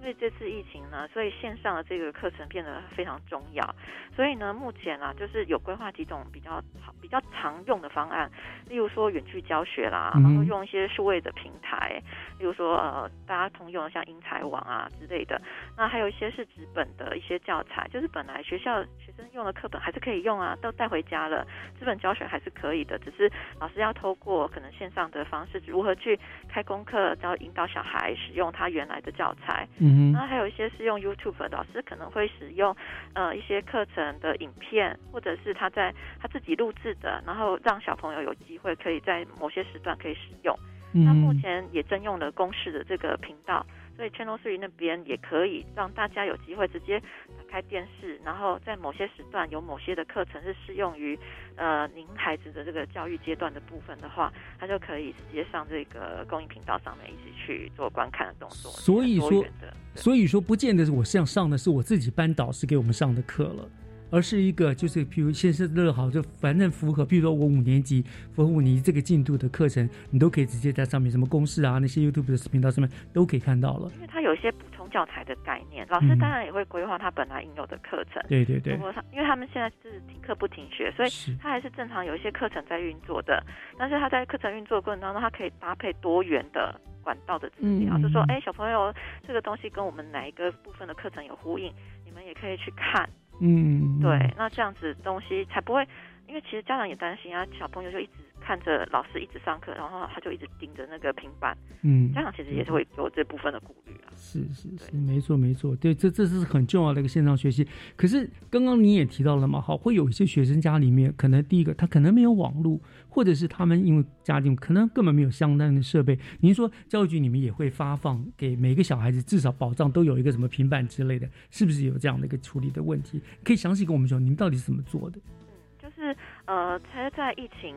因为这次疫情呢，所以线上的这个课程变得非常重要。所以呢，目前啊，就是有规划几种比较好、比较常用的方案，例如说远距教学啦，然后用一些数位的平台，例如说呃，大家通用的像英才网啊之类的。那还有一些是纸本的一些教材，就是本来学校学生用的课本还是可以用啊，都带回家了，纸本教学还是可以的，只是老师要透过可能线上的方式，如何去开功课，然后引导小孩使用他原来的教材。嗯，然后还有一些是用 YouTube 的老师可能会使用，呃，一些课程的影片，或者是他在他自己录制的，然后让小朋友有机会可以在某些时段可以使用。那目前也征用了公式的这个频道。所以 Channel Three 那边也可以让大家有机会直接打开电视，然后在某些时段有某些的课程是适用于呃您孩子的这个教育阶段的部分的话，他就可以直接上这个公益频道上面一起去做观看的动作。所以说，所以说不见得是我像上的是我自己班导师给我们上的课了。而是一个，就是譬如先是乐好，就反正符合，譬如说我五年级符合五年级这个进度的课程，你都可以直接在上面，什么公式啊，那些 YouTube 的频道上面都可以看到了。因为它有一些补充教材的概念，老师当然也会规划他本来应有的课程。对对对。不过他，因为他们现在是停课不停学，所以他还是正常有一些课程在运作的。但是他在课程运作的过程当中，他可以搭配多元的管道的资料，就说，哎，小朋友这个东西跟我们哪一个部分的课程有呼应，你们也可以去看。嗯，对，那这样子东西才不会，因为其实家长也担心啊，小朋友就一直看着老师一直上课，然后他就一直盯着那个平板，嗯，家长其实也是会有这部分的顾虑啊。是是是，没错没错，对，这这是很重要的一个线上学习。可是刚刚你也提到了嘛，好，会有一些学生家里面可能第一个他可能没有网络，或者是他们因为家庭可能根本没有相当的设备。您说教育局你们也会发放给每个小孩子，至少保障都有一个什么平板之类的，是不是有这样的一个处理的问题？可以详细跟我们说，您到底是怎么做的？嗯，就是呃，才在疫情。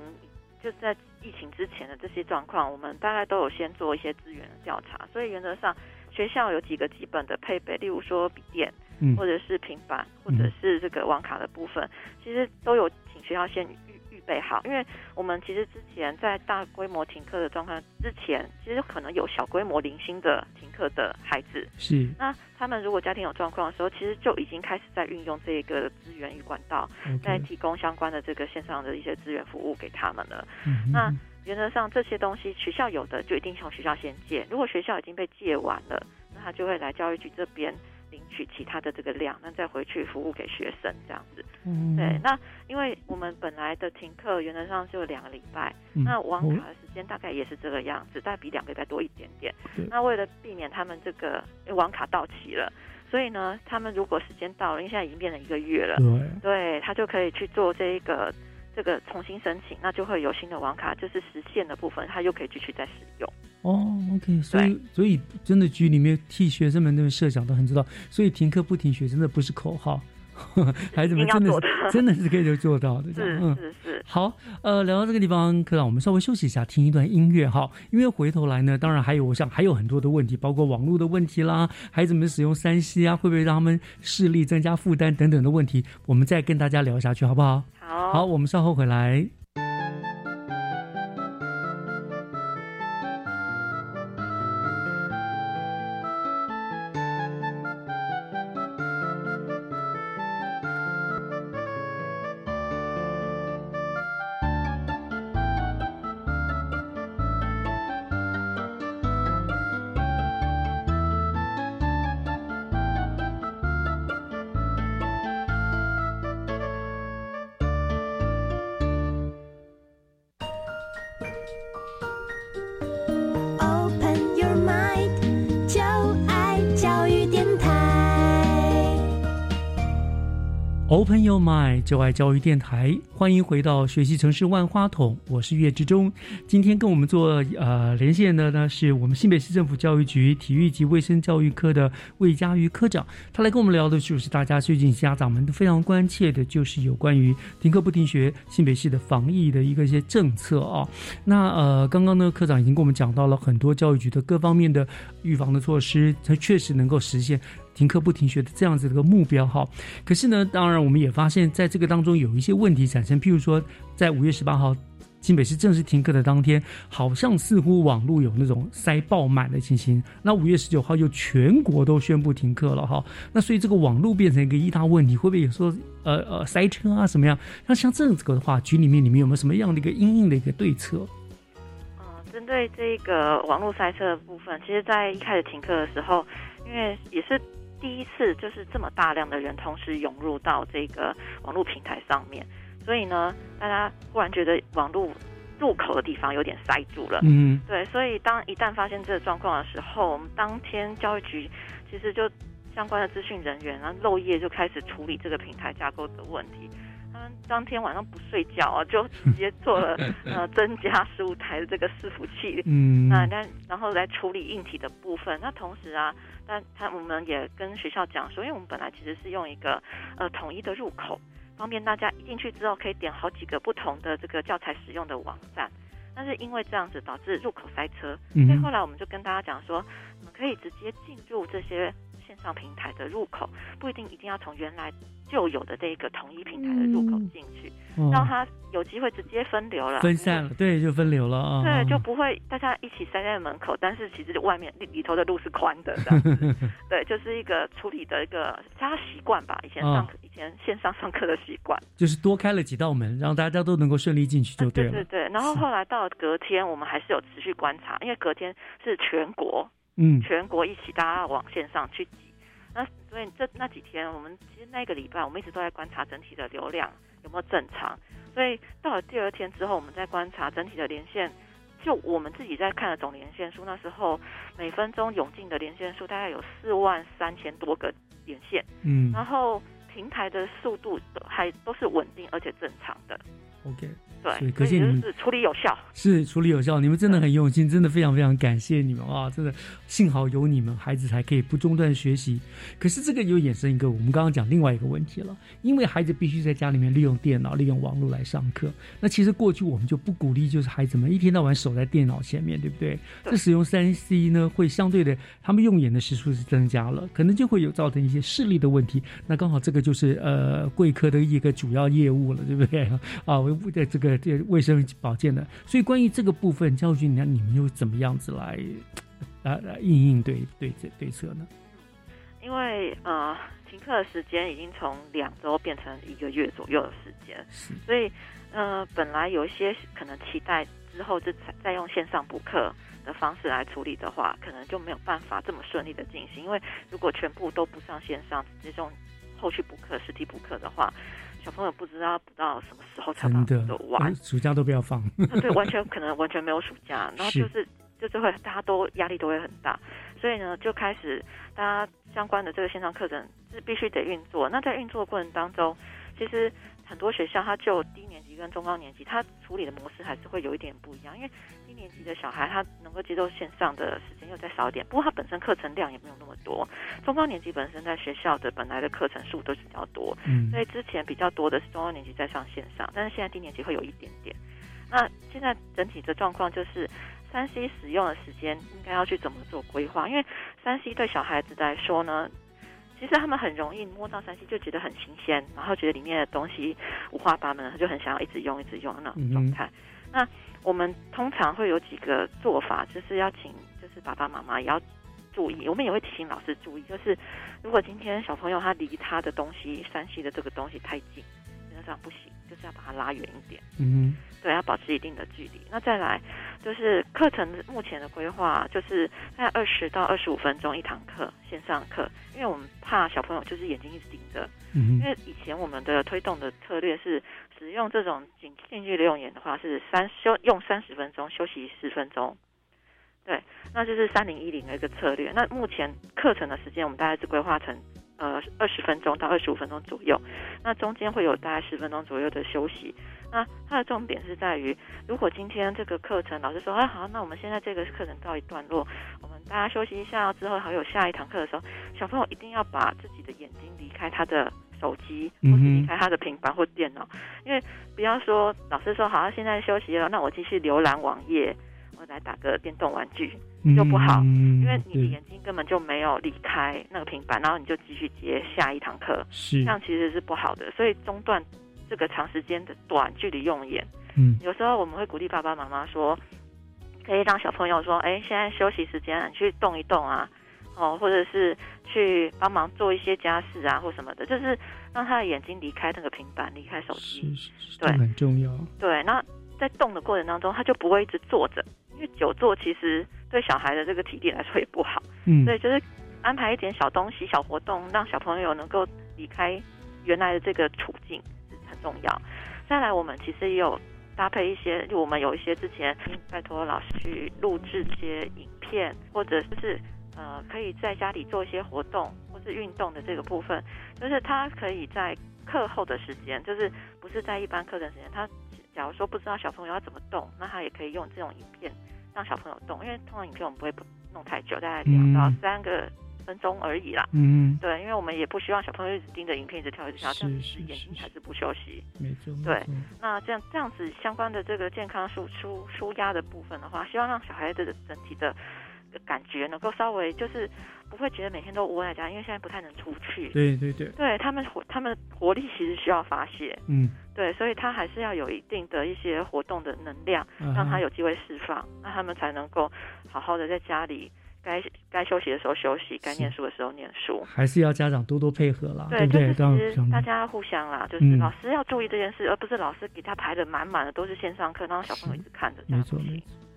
就是在疫情之前的这些状况，我们大概都有先做一些资源的调查，所以原则上学校有几个基本的配备，例如说笔电，或者是平板，或者是这个网卡的部分，其实都有请学校先预。备好，因为我们其实之前在大规模停课的状况之前，其实可能有小规模零星的停课的孩子。是。那他们如果家庭有状况的时候，其实就已经开始在运用这个资源与管道，在提供相关的这个线上的一些资源服务给他们了。那原则上这些东西学校有的就一定从学校先借，如果学校已经被借完了，那他就会来教育局这边。领取其他的这个量，那再回去服务给学生这样子。嗯，对。那因为我们本来的停课原则上就两个礼拜，那网卡的时间大概也是这个样子，大概比两个礼拜多一点点。那为了避免他们这个网卡到期了，所以呢，他们如果时间到了，因为现在已经变成一个月了，对，他就可以去做这一个这个重新申请，那就会有新的网卡，就是实现的部分，他又可以继续再使用。哦，OK，所以所以真的局里面替学生们那个设想都很知道，所以停课不停学真的不是口号，孩子们真的是 真的是可以做到的，是是是。好，呃，聊到这个地方，科长，我们稍微休息一下，听一段音乐哈。因为回头来呢，当然还有我想还有很多的问题，包括网络的问题啦，孩子们使用三 C 啊，会不会让他们视力增加负担等等的问题，我们再跟大家聊下去，好不好？好，好，我们稍后回来。Open your mind，就爱教育电台，欢迎回到学习城市万花筒，我是岳志忠。今天跟我们做呃连线的呢，是我们新北市政府教育局体育及卫生教育科的魏佳瑜科长，他来跟我们聊的就是大家最近家长们都非常关切的，就是有关于停课不停学，新北市的防疫的一个一些政策啊。那呃，刚刚呢，科长已经跟我们讲到了很多教育局的各方面的预防的措施，它确实能够实现。停课不停学的这样子的一个目标哈，可是呢，当然我们也发现，在这个当中有一些问题产生，譬如说，在五月十八号新北市正式停课的当天，好像似乎网络有那种塞爆满的情形。那五月十九号又全国都宣布停课了哈，那所以这个网络变成一个一大问题，会不会有时候呃呃塞车啊什么样？那像这样子的话，局里面你们有没有什么样的一个应应的一个对策？嗯，针对这个网络塞车的部分，其实在一开始停课的时候，因为也是。第一次就是这么大量的人同时涌入到这个网络平台上面，所以呢，大家忽然觉得网络入口的地方有点塞住了。嗯，对，所以当一旦发现这个状况的时候，我们当天教育局其实就相关的资讯人员，然后漏夜就开始处理这个平台架构的问题。当天晚上不睡觉啊，就直接做了 呃增加十五台的这个伺服器，嗯，那但然后来处理硬体的部分。那同时啊，但他我们也跟学校讲说，因为我们本来其实是用一个呃统一的入口，方便大家一进去之后可以点好几个不同的这个教材使用的网站。但是因为这样子导致入口塞车，所以后来我们就跟大家讲说，我们可以直接进入这些。线上平台的入口不一定一定要从原来就有的这一个统一平台的入口进去，让它有机会直接分流了，分散了，对，就分流了啊，对，就不会大家一起塞在门口，但是其实外面里里头的路是宽的，这样子，对，就是一个处理的一个家习惯吧，以前上课以前线上上课的习惯，就是多开了几道门，让大家都能够顺利进去就对了，对对，然后后来到了隔天，我们还是有持续观察，因为隔天是全国。嗯，全国一起大家往线上去挤，那所以这那几天我们其实那个礼拜我们一直都在观察整体的流量有没有正常，所以到了第二天之后，我们在观察整体的连线，就我们自己在看的总连线数，那时候每分钟涌进的连线数大概有四万三千多个连线，嗯，然后平台的速度还都是稳定而且正常的，OK。对，可见你们是处理有效，是处理有效。你们真的很用心，真的非常非常感谢你们啊！真的，幸好有你们，孩子才可以不中断学习。可是这个又衍生一个，我们刚刚讲另外一个问题了，因为孩子必须在家里面利用电脑、利用网络来上课。那其实过去我们就不鼓励，就是孩子们一天到晚守在电脑前面，对不对？这使用三 C 呢，会相对的，他们用眼的时数是增加了，可能就会有造成一些视力的问题。那刚好这个就是呃贵科的一个主要业务了，对不对？啊，为的这个。这卫生保健的，所以关于这个部分，教育局，你看你们又怎么样子来来来应应对对这对策呢？因为呃，停课的时间已经从两周变成一个月左右的时间，所以呃，本来有一些可能期待之后就再用线上补课的方式来处理的话，可能就没有办法这么顺利的进行。因为如果全部都不上线上，直接用后续补课、实体补课的话。小朋友不知道不到什么时候才能都玩，暑假都不要放。对，完全可能完全没有暑假，然后就是就是会大家都压力都会很大，所以呢就开始大家相关的这个线上课程是必须得运作。那在运作过程当中，其实很多学校它就低年级跟中高年级，它处理的模式还是会有一点不一样，因为低年级的小孩他能够接受线上的时间又再少一点，不过他本身课程量也没有那么多。中高年级本身在学校的本来的课程数都是比较多，嗯所以之前比较多的是中高年级在上线上，但是现在低年级会有一点点。那现在整体的状况就是，三 C 使用的时间应该要去怎么做规划？因为三 C 对小孩子来说呢，其实他们很容易摸到山西就觉得很新鲜，然后觉得里面的东西五花八门，他就很想要一直用一直用的那种状态。那我们通常会有几个做法，就是要请就是爸爸妈妈也要注意，我们也会提醒老师注意，就是如果今天小朋友他离他的东西山西的这个东西太近，原则上不行，就是要把它拉远一点。嗯对，要保持一定的距离。那再来就是课程目前的规划，就是在二十到二十五分钟一堂课线上课，因为我们怕小朋友就是眼睛一直盯着。嗯因为以前我们的推动的策略是使用这种近近距离用眼的话是三休用三十分钟，休息十分钟。对，那就是三零一零的一个策略。那目前课程的时间我们大概是规划成呃二十分钟到二十五分钟左右，那中间会有大概十分钟左右的休息。那它的重点是在于，如果今天这个课程老师说，啊好，那我们现在这个课程告一段落，我们大家休息一下，之后还有下一堂课的时候，小朋友一定要把自己的眼睛离开他的手机，或是离开他的平板或电脑，因为不要说老师说好，现在休息了，那我继续浏览网页，我来打个电动玩具就不好，嗯因为你的眼睛根本就没有离开那个平板，然后你就继续接下一堂课，是。这样其实是不好的，所以中断这个长时间的短距离用眼。嗯。有时候我们会鼓励爸爸妈妈说，可以让小朋友说，哎，现在休息时间，你去动一动啊，哦，或者是去帮忙做一些家事啊，或什么的，就是让他的眼睛离开那个平板，离开手机。这个很重要。对，那在动的过程当中，他就不会一直坐着，因为久坐其实对小孩的这个体力来说也不好。嗯所以就是安排一点小东西、小活动，让小朋友能够离开原来的这个处境是很重要。再来，我们其实也有搭配一些，就我们有一些之前拜托老师去录制一些影片，或者就是呃可以在家里做一些活动或是运动的这个部分，就是他可以在课后的时间，就是不是在一般课程时间，他假如说不知道小朋友要怎么动，那他也可以用这种影片让小朋友动，因为通常影片我们不会弄太久，大概两到嗯三个分钟而已啦。嗯对，因为我们也不希望小朋友一直盯着影片一直跳一直跳，这样子眼睛还是不休息。没错，对，那这样这样子相关的这个健康舒舒舒压的部分的话，希望让小孩子的整体的感觉能够稍微就是不会觉得每天都窝在家，因为现在不太能出去。对对对，对他们活他们活力其实需要发泄。嗯，对，所以他还是要有一定的一些活动的能量，让他有机会释放，那他们才能够好好的在家里该该休息的时候休息，该念书的时候念书。还是要家长多多配合啦，对？就是当其实大家互相啦，就是嗯老师要注意这件事，而不是老师给他排的满满的都是线上课，然后小朋友一直看着。没错没错，嗯，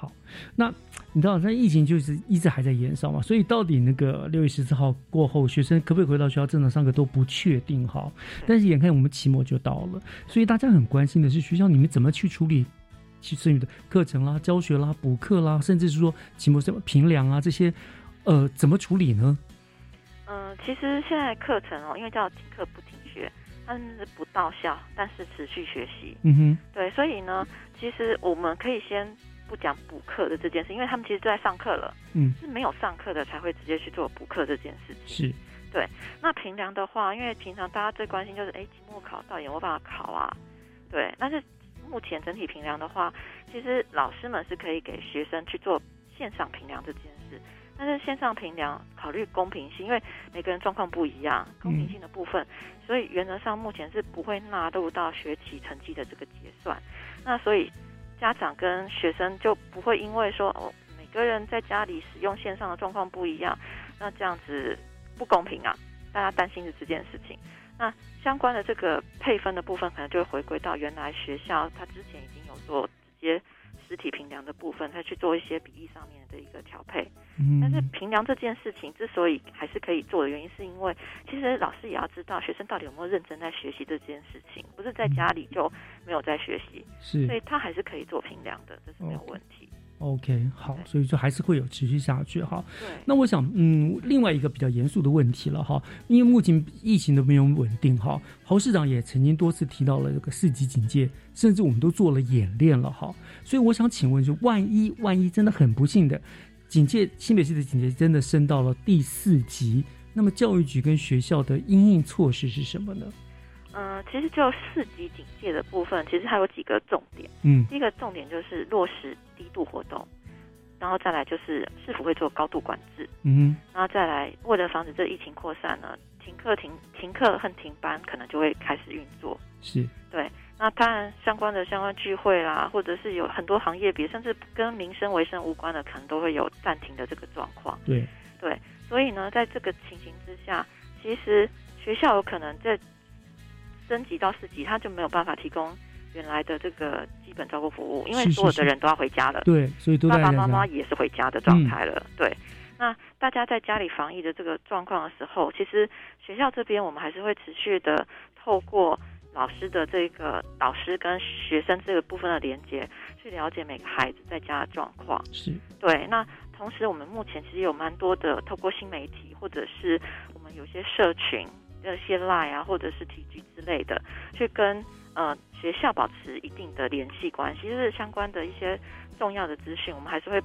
好，那你知道，那疫情就是一直还在延烧嘛，所以到底那个六月十四号过后，学生可不可以回到学校正常上课都不确定哈。但是眼看我们期末就到了，所以大家很关心的是学校你们怎么去处理其剩余的课程啦、教学啦、补课啦，甚至是说期末什么评量啊这些，呃，怎么处理呢？嗯，其实现在课程哦，因为叫停课不停学，它是不到校，但是持续学习。嗯哼，对，所以呢，其实我们可以先不讲补课的这件事，因为他们其实都在上课了，嗯，是没有上课的才会直接去做补课这件事情。是，对，那平凉的话，因为平常大家最关心就是，哎，期末考到底有没有办法考啊？对，但是目前整体评量的话，其实老师们是可以给学生去做线上评量这件事。但是线上评量考虑公平性，因为每个人状况不一样，公平性的部分，所以原则上目前是不会纳入到学期成绩的这个结算。那所以家长跟学生就不会因为说哦，每个人在家里使用线上的状况不一样，那这样子不公平啊！大家担心的这件事情。那相关的这个配分的部分，可能就会回归到原来学校他之前已经有做直接实体评量的部分，再去做一些比例上面的一个调配。嗯但是评量这件事情之所以还是可以做的原因，是因为其实老师也要知道学生到底有没有认真在学习这件事情，不是在家里就没有在学习，是所以他还是可以做评量的，这是没有问题。OK，好，所以就还是会有持续下去哈。对。那我想，嗯，另外一个比较严肃的问题了哈，因为目前疫情都没有稳定哈，侯市长也曾经多次提到了这个四级警戒，甚至我们都做了演练了哈。所以我想请问，就万一万一真的很不幸的警戒，新北市的警戒真的升到了第四级，那么教育局跟学校的应应措施是什么呢？嗯，其实就四级警戒的部分，其实它有几个重点。嗯，第一个重点就是落实低度活动，然后再来就是是否会做高度管制。嗯，然后再来为了防止这疫情扩散呢，停课停停课和停班可能就会开始运作。是，对。那当然相关的相关聚会啦，或者是有很多行业别，甚至跟民生卫生无关的，可能都会有暂停的这个状况。对，对。所以呢，在这个情形之下，其实学校有可能在。升级到四级，他就没有办法提供原来的这个基本照顾服务，因为所有的人都要回家了。对，所以爸爸妈妈也是回家的状态了。对，那大家在家里防疫的这个状况的时候，其实学校这边我们还是会持续的透过老师的这个导师跟学生这个部分的连接，去了解每个孩子在家的状况。是对。那同时，我们目前其实有蛮多的透过新媒体，或者是我们有些社群。那些 Line 啊，或者是 TG 之类的，去跟呃学校保持一定的联系关系，就是相关的一些重要的资讯，我们还是会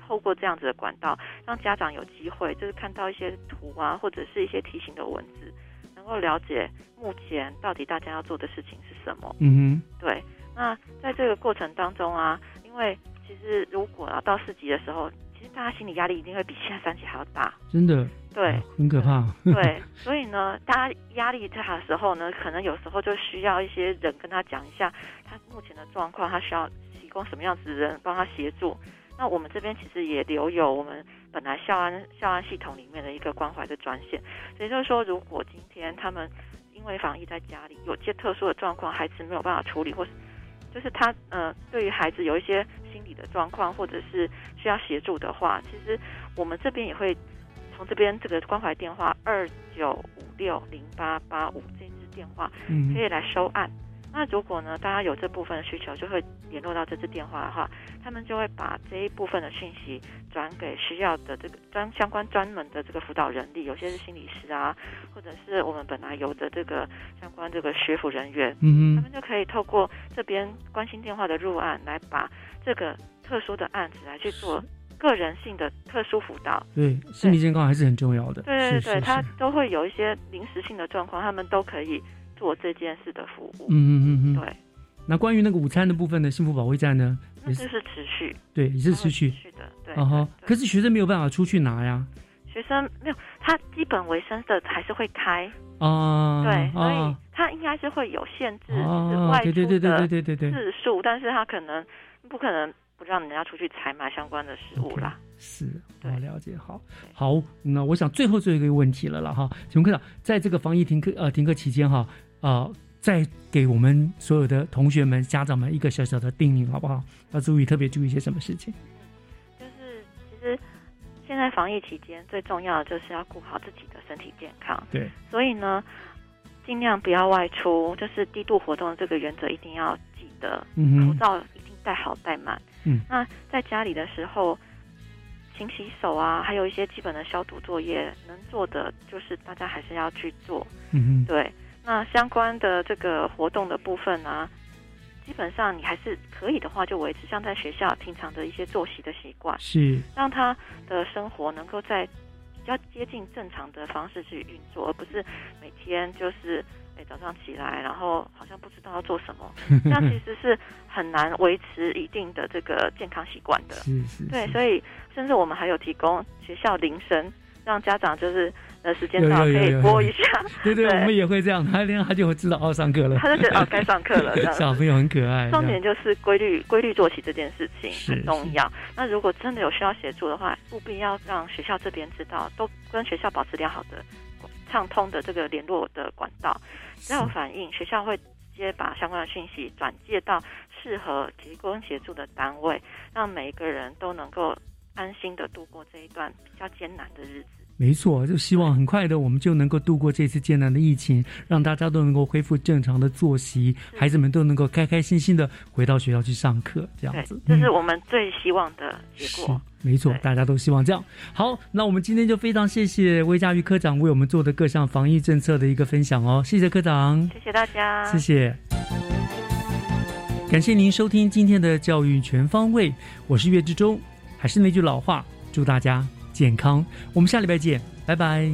透过这样子的管道，让家长有机会，就是看到一些图啊，或者是一些提醒的文字，能够了解目前到底大家要做的事情是什么。嗯哼，对。那在这个过程当中啊，因为其实如果啊到四级的时候，其实大家心理压力一定会比现在三级还要大。真的。对，很可怕。对，所以呢，大家压力大的时候呢，可能有时候就需要一些人跟他讲一下他目前的状况，他需要提供什么样子的人帮他协助。那我们这边其实也留有我们本来校安校安系统里面的一个关怀的专线，也就是说，如果今天他们因为防疫在家里有些特殊的状况，孩子没有办法处理，或是就是他呃，对于孩子有一些心理的状况，或者是需要协助的话，其实我们这边也会。从这边这个关怀电话二九五六零八八五这支电话，可以来收案。那如果呢，大家有这部分的需求，就会联络到这支电话的话，他们就会把这一部分的讯息转给需要的这个专相关专门的这个辅导人力，有些是心理师啊，或者是我们本来有的这个相关这个学府人员，嗯他们就可以透过这边关心电话的入案，来把这个特殊的案子来去做。个人性的特殊辅导，对心理健康还是很重要的。对对对，他都会有一些临时性的状况，他们都可以做这件事的服务。嗯嗯嗯嗯，对。那关于那个午餐的部分的幸福保卫战呢？那就是持续，对，也是持续的。对。啊哈，可是学生没有办法出去拿呀。学生没有，他基本卫生的还是会开啊。对，所以他应该是会有限制，是外出的次数，但是他可能不可能。不让人家出去采买相关的食物啦。是，我了解。好，好，那我想最后最后一个问题了了哈，请问科长，在这个防疫停课呃停课期间哈，呃，再给我们所有的同学们、家长们一个小小的叮咛好不好？要注意，特别注意一些什么事情？就是其实现在防疫期间最重要的就是要顾好自己的身体健康。对，所以呢，尽量不要外出，就是低度活动的这个原则一定要记得，嗯口罩一定戴好戴满。嗯，那在家里的时候，勤洗手啊，还有一些基本的消毒作业，能做的就是大家还是要去做。嗯对。那相关的这个活动的部分呢，基本上你还是可以的话，就维持像在学校平常的一些作息的习惯，是让他的生活能够在比较接近正常的方式去运作，而不是每天就是。哎，早上起来，然后好像不知道要做什么，这样其实是很难维持一定的这个健康习惯的。是是。对，所以甚至我们还有提供学校铃声，让家长就是呃时间到可以播一下。对对，我们也会这样，他他就会知道哦上课了，他就觉得哦该上课了。小朋友很可爱。重点就是规律规律作息这件事情很重要。那如果真的有需要协助的话，务必要让学校这边知道，都跟学校保持良好的。畅通的这个联络的管道，只要反映，学校会直接把相关的讯息转介到适合提供协助的单位，让每一个人都能够安心的度过这一段比较艰难的日子。没错，就希望很快的我们就能够度过这次艰难的疫情，让大家都能够恢复正常的作息，孩子们都能够开开心心的回到学校去上课，这样子。这是我们最希望的结果。没错，大家都希望这样。好，那我们今天就非常谢谢魏佳瑜科长为我们做的各项防疫政策的一个分享哦，谢谢科长，谢谢大家，谢谢。感谢您收听今天的教育全方位，我是岳志忠。还是那句老话，祝大家健康。我们下礼拜见，拜拜。